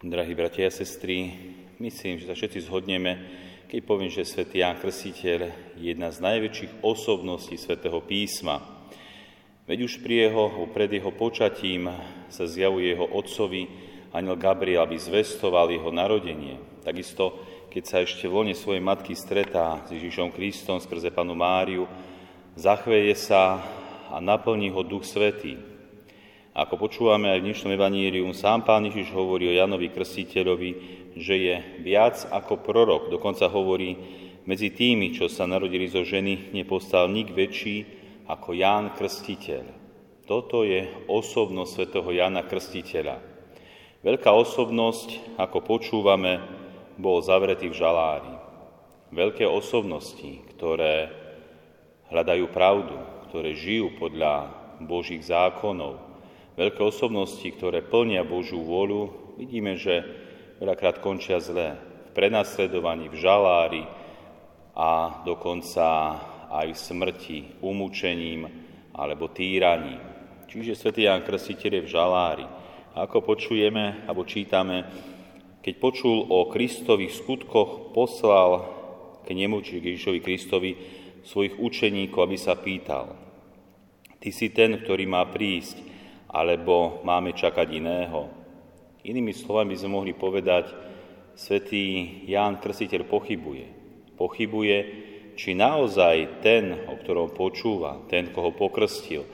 Drahí bratia a sestry, myslím, že sa všetci zhodneme, keď poviem, že svätý Ján Krstiteľ je jedna z najväčších osobností svätého písma. Veď už pri jeho, pred jeho počatím sa zjavuje jeho otcovi aniel Gabriel, aby zvestoval jeho narodenie. Takisto, keď sa ešte v lone svojej matky stretá s Ježišom Kristom skrze panu Máriu, zachveje sa a naplní ho Duch Svetý. Ako počúvame aj v dnešnom evanílium, sám pán Ježiš hovorí o Janovi Krstiteľovi, že je viac ako prorok. Dokonca hovorí, medzi tými, čo sa narodili zo ženy, nepostal nik väčší ako Ján Krstiteľ. Toto je osobnosť svätého Jana Krstiteľa. Veľká osobnosť, ako počúvame, bol zavretý v žalári. Veľké osobnosti, ktoré hľadajú pravdu, ktoré žijú podľa Božích zákonov, veľké osobnosti, ktoré plnia Božú vôľu, vidíme, že veľakrát končia zle. V prenasledovaní, v žalári a dokonca aj v smrti, umúčením alebo týraním. Čiže svätý Ján Krstiteľ je v žalári. A ako počujeme, alebo čítame, keď počul o Kristových skutkoch, poslal k nemu, čiže Ježišovi Kristovi, svojich učeníkov, aby sa pýtal, ty si ten, ktorý má prísť, alebo máme čakať iného? Inými slovami by sme mohli povedať, svätý Ján Krstiteľ pochybuje. Pochybuje, či naozaj ten, o ktorom počúva, ten, koho pokrstil,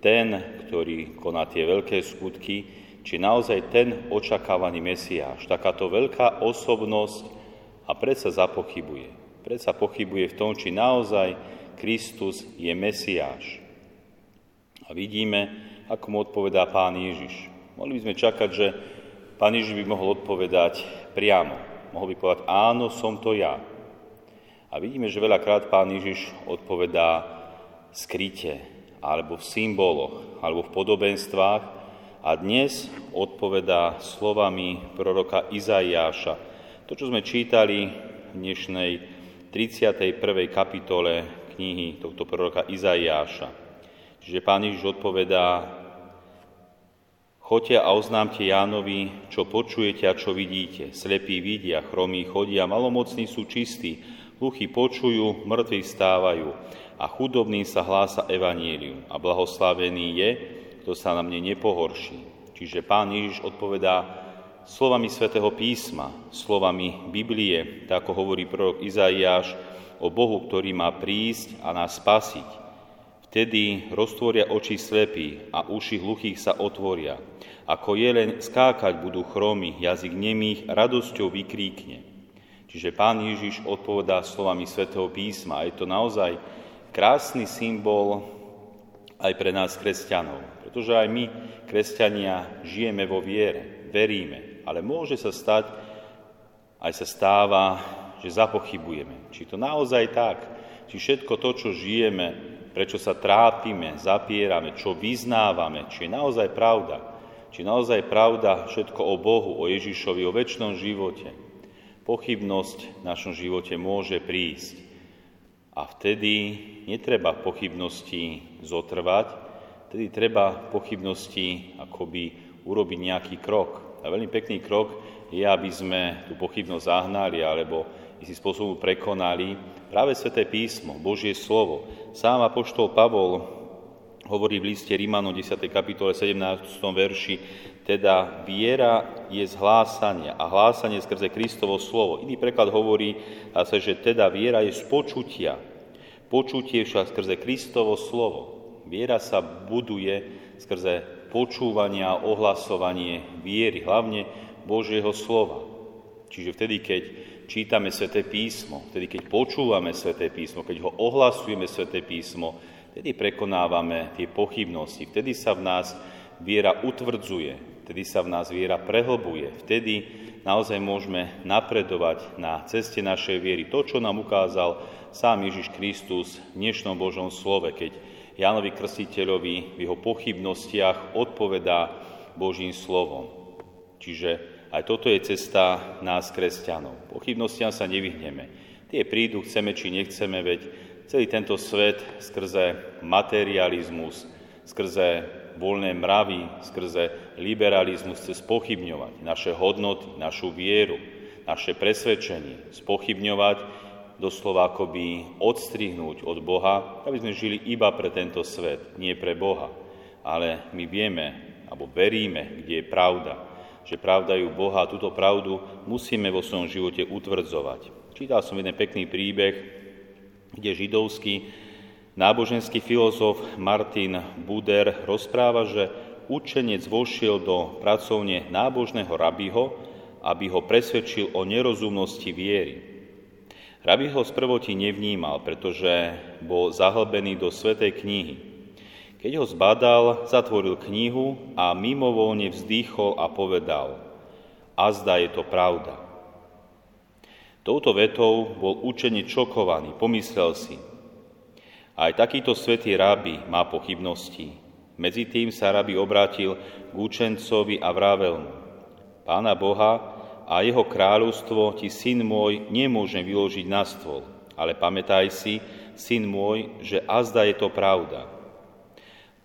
ten, ktorý koná tie veľké skutky, či naozaj ten očakávaný Mesiáš, takáto veľká osobnosť a predsa zapochybuje. Predsa pochybuje v tom, či naozaj Kristus je Mesiáš. A vidíme, ako mu odpovedá pán Ježiš. Mohli by sme čakať, že Pán Ježiš by mohol odpovedať priamo. Mohol by povedať, áno, som to ja. A vidíme, že veľakrát Pán Ježiš odpovedá skryte, alebo v symboloch, alebo v podobenstvách. A dnes odpovedá slovami proroka Izaiáša. To, čo sme čítali v dnešnej 31. kapitole knihy tohto proroka Izaiáša. Čiže Pán Ježiš odpovedá, Choďte a oznámte Jánovi, čo počujete a čo vidíte. Slepí vidia, chromí chodia, malomocní sú čistí, hluchí počujú, mŕtvi vstávajú a chudobným sa hlása evanílium. A blahoslavený je, kto sa na mne nepohorší. Čiže pán Ježiš odpovedá slovami svätého písma, slovami Biblie, tak ako hovorí prorok Izaiáš o Bohu, ktorý má prísť a nás spasiť Vtedy roztvoria oči slepí a uši hluchých sa otvoria. Ako jeleň skákať budú chromy, jazyk nemých radosťou vykríkne. Čiže pán Ježiš odpovedá slovami svätého písma. A je to naozaj krásny symbol aj pre nás kresťanov. Pretože aj my, kresťania, žijeme vo viere, veríme. Ale môže sa stať, aj sa stáva, že zapochybujeme. Či to naozaj tak, či všetko to, čo žijeme, prečo sa trápime, zapierame, čo vyznávame, či je naozaj pravda. Či je naozaj pravda všetko o Bohu, o Ježišovi, o väčšnom živote. Pochybnosť v našom živote môže prísť. A vtedy netreba pochybnosti zotrvať, vtedy treba pochybnosti akoby urobiť nejaký krok. A veľmi pekný krok je, aby sme tú pochybnosť zahnali alebo istým spôsobom prekonali práve Sveté písmo, Božie slovo. Sám Apoštol Pavol hovorí v liste Rímano 10. kapitole 17. verši, teda viera je z hlásania a hlásanie skrze Kristovo slovo. Iný preklad hovorí sa, že teda viera je z počutia. Počutie však skrze Kristovo slovo. Viera sa buduje skrze počúvania a ohlasovanie viery, hlavne Božieho slova. Čiže vtedy, keď čítame Sveté písmo, vtedy keď počúvame Sveté písmo, keď ho ohlasujeme Sveté písmo, vtedy prekonávame tie pochybnosti, vtedy sa v nás viera utvrdzuje, vtedy sa v nás viera prehlbuje, vtedy naozaj môžeme napredovať na ceste našej viery. To, čo nám ukázal sám Ježiš Kristus v dnešnom Božom slove, keď Jánovi Krstiteľovi v jeho pochybnostiach odpovedá Božím slovom. Čiže aj toto je cesta nás, kresťanov. Pochybnostiam sa nevyhneme. Tie prídu, chceme či nechceme, veď celý tento svet skrze materializmus, skrze voľné mravy, skrze liberalizmus chce spochybňovať naše hodnoty, našu vieru, naše presvedčenie, spochybňovať, doslova akoby odstrihnúť od Boha, aby sme žili iba pre tento svet, nie pre Boha. Ale my vieme, alebo veríme, kde je pravda, že pravda ju Boha a túto pravdu musíme vo svojom živote utvrdzovať. Čítal som jeden pekný príbeh, kde židovský náboženský filozof Martin Buder rozpráva, že učenec vošiel do pracovne nábožného rabiho, aby ho presvedčil o nerozumnosti viery. Rabi ho sprvoti nevnímal, pretože bol zahlbený do svetej knihy. Keď ho zbadal, zatvoril knihu a mimovolne vzdýchol a povedal, a zdá je to pravda. Touto vetou bol učenie čokovaný, pomyslel si, aj takýto svetý rabi má pochybnosti. Medzi tým sa rabi obrátil k učencovi a vravel mu, Pána Boha, a jeho kráľovstvo ti, syn môj, nemôžem vyložiť na stôl. Ale pamätaj si, syn môj, že azda je to pravda.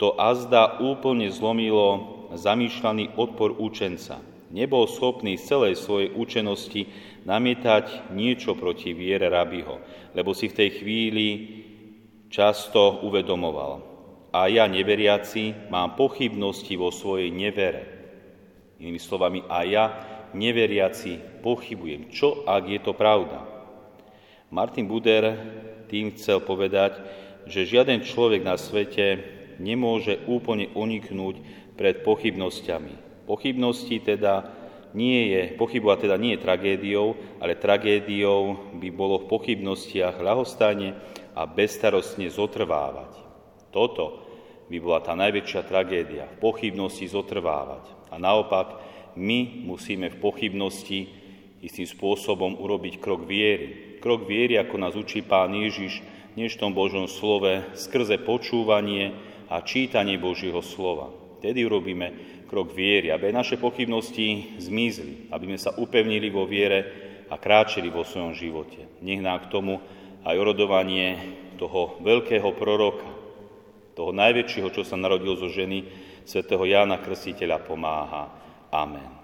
To azda úplne zlomilo zamýšľaný odpor učenca. Nebol schopný z celej svojej učenosti namietať niečo proti viere rabiho, lebo si v tej chvíli často uvedomoval. A ja, neveriaci, mám pochybnosti vo svojej nevere. Inými slovami, a ja, neveriaci pochybujem. Čo, ak je to pravda? Martin Buder tým chcel povedať, že žiaden človek na svete nemôže úplne uniknúť pred pochybnosťami. Pochybnosti teda nie je, pochybovať teda nie je tragédiou, ale tragédiou by bolo v pochybnostiach ľahostane a bezstarostne zotrvávať. Toto by bola tá najväčšia tragédia, v pochybnosti zotrvávať. A naopak, my musíme v pochybnosti istým spôsobom urobiť krok viery. Krok viery, ako nás učí Pán Ježiš, v tom Božom slove, skrze počúvanie a čítanie Božieho slova. Tedy urobíme krok viery, aby naše pochybnosti zmizli, aby sme sa upevnili vo viere a kráčili vo svojom živote. Nech nám k tomu aj orodovanie toho veľkého proroka, toho najväčšieho, čo sa narodil zo ženy, svätého Jána Krstiteľa pomáha. Amen.